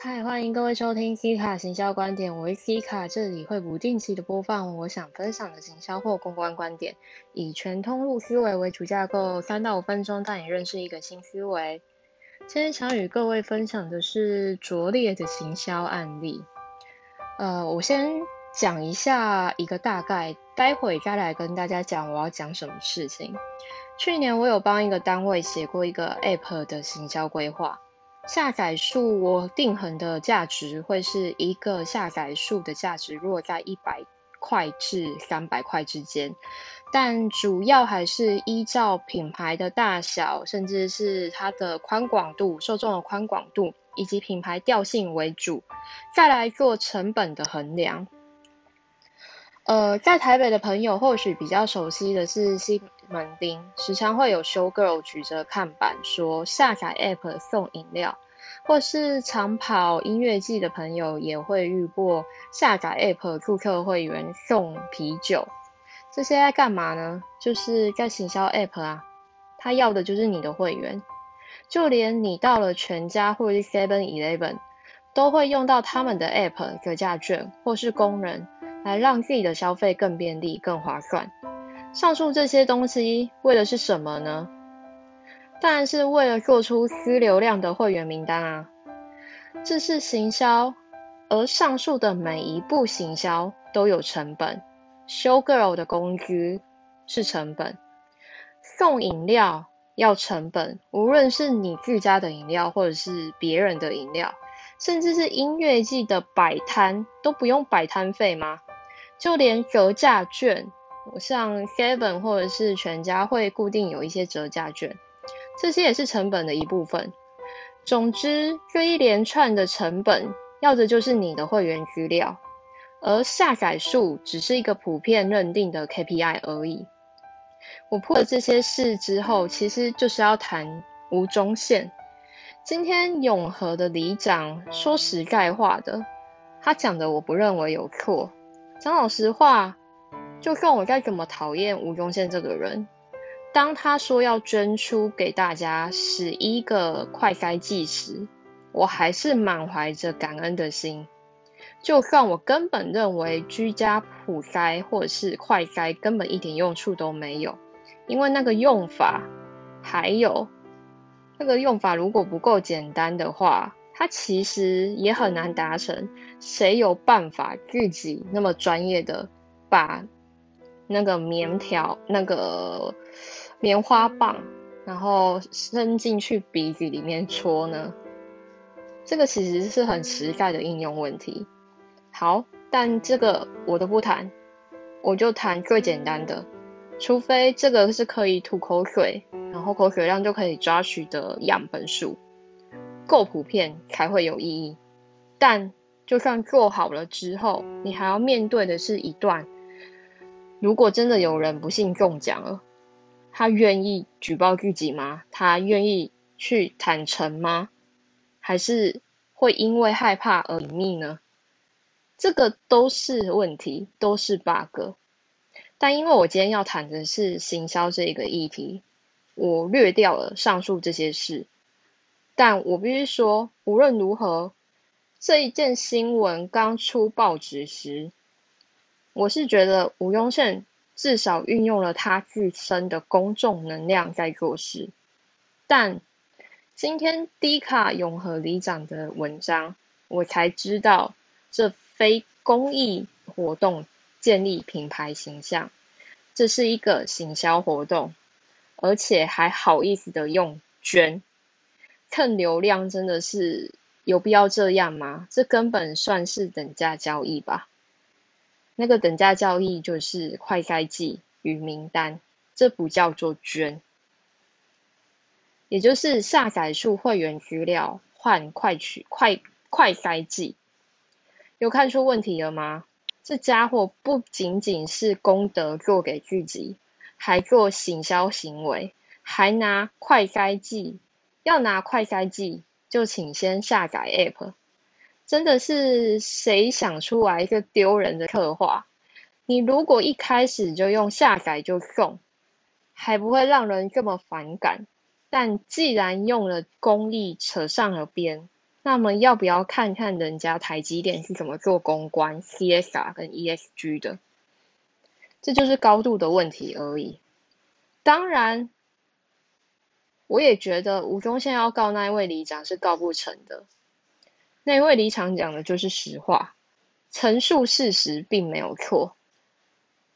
嗨，欢迎各位收听 C 卡行销观点，我是 C 卡，这里会不定期的播放我想分享的行销或公关观点，以全通路思维为主架构，三到五分钟带你认识一个新思维。今天想与各位分享的是拙劣的行销案例。呃，我先讲一下一个大概，待会再来跟大家讲我要讲什么事情。去年我有帮一个单位写过一个 App 的行销规划。下载数我定恒的价值会是一个下载数的价值落在一百块至三百块之间，但主要还是依照品牌的大小，甚至是它的宽广度、受众的宽广度以及品牌调性为主，再来做成本的衡量。呃，在台北的朋友或许比较熟悉的是西门町，时常会有 show girl 举着看板说下载 app 送饮料，或是长跑音乐季的朋友也会遇过下载 app 注册会员送啤酒。这些在干嘛呢？就是在行销 app 啊，他要的就是你的会员，就连你到了全家或是 Seven Eleven，都会用到他们的 app 折价券或是工人。来让自己的消费更便利、更划算。上述这些东西为的是什么呢？当然是为了做出私流量的会员名单啊。这是行销，而上述的每一步行销都有成本。Show girl 的工具是成本，送饮料要成本，无论是你自家的饮料或者是别人的饮料，甚至是音乐季的摆摊，都不用摆摊费吗？就连折价券，我像 Seven 或者是全家会固定有一些折价券，这些也是成本的一部分。总之，这一连串的成本要的就是你的会员资料，而下载数只是一个普遍认定的 KPI 而已。我破了这些事之后，其实就是要谈吴宗宪。今天永和的里长说实在话的，他讲的我不认为有错。讲老实话，就算我再怎么讨厌吴宗宪这个人，当他说要捐出给大家十一个快筛剂时，我还是满怀着感恩的心。就算我根本认为居家普筛或者是快筛根本一点用处都没有，因为那个用法还有那个用法如果不够简单的话。它其实也很难达成，谁有办法自己那么专业的把那个棉条、那个棉花棒，然后伸进去鼻子里面戳呢？这个其实是很实在的应用问题。好，但这个我都不谈，我就谈最简单的，除非这个是可以吐口水，然后口水量就可以抓取的样本数。够普遍才会有意义，但就算做好了之后，你还要面对的是一段，如果真的有人不幸中奖了，他愿意举报自己吗？他愿意去坦诚吗？还是会因为害怕而隐秘呢？这个都是问题，都是 bug。但因为我今天要谈的是行销这一个议题，我略掉了上述这些事。但我必须说，无论如何，这一件新闻刚出报纸时，我是觉得吴庸宪至少运用了他自身的公众能量在做事。但今天低卡永和里长的文章，我才知道这非公益活动建立品牌形象，这是一个行销活动，而且还好意思的用捐。蹭流量真的是有必要这样吗？这根本算是等价交易吧。那个等价交易就是快筛剂与名单，这不叫做捐，也就是下载数会员资料换快取快快筛剂。有看出问题了吗？这家伙不仅仅是功德做给自己，还做行销行为，还拿快筛剂。要拿快筛剂，就请先下载 App。真的是谁想出来一个丢人的策划？你如果一开始就用下载就送，还不会让人这么反感。但既然用了公益扯上了边，那么要不要看看人家台积电是怎么做公关、CSR 跟 ESG 的？这就是高度的问题而已。当然，我也觉得吴宗宪要告那一位里长是告不成的。那位里长讲的就是实话，陈述事实并没有错，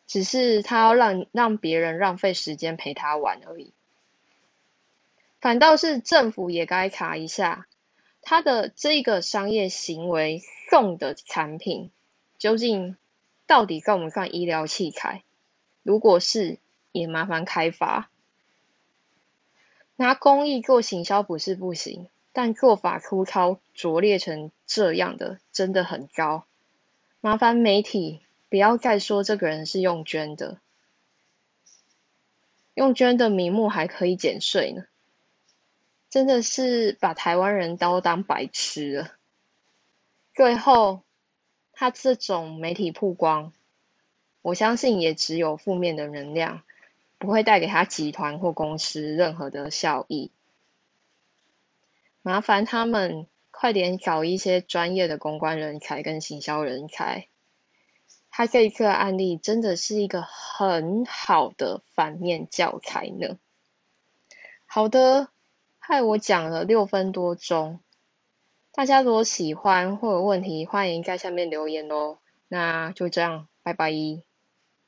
只是他要让让别人浪费时间陪他玩而已。反倒是政府也该查一下，他的这个商业行为送的产品，究竟到底算不算医疗器材？如果是，也麻烦开发。拿公益做行销不是不行。但做法粗糙、拙劣成这样的，真的很高。麻烦媒体不要再说这个人是用捐的，用捐的名目还可以减税呢，真的是把台湾人都当白痴了。最后，他这种媒体曝光，我相信也只有负面的能量，不会带给他集团或公司任何的效益。麻烦他们快点找一些专业的公关人才跟行销人才。他这一次的案例真的是一个很好的反面教材呢。好的，害我讲了六分多钟。大家如果喜欢或有问题，欢迎在下面留言哦。那就这样，拜拜。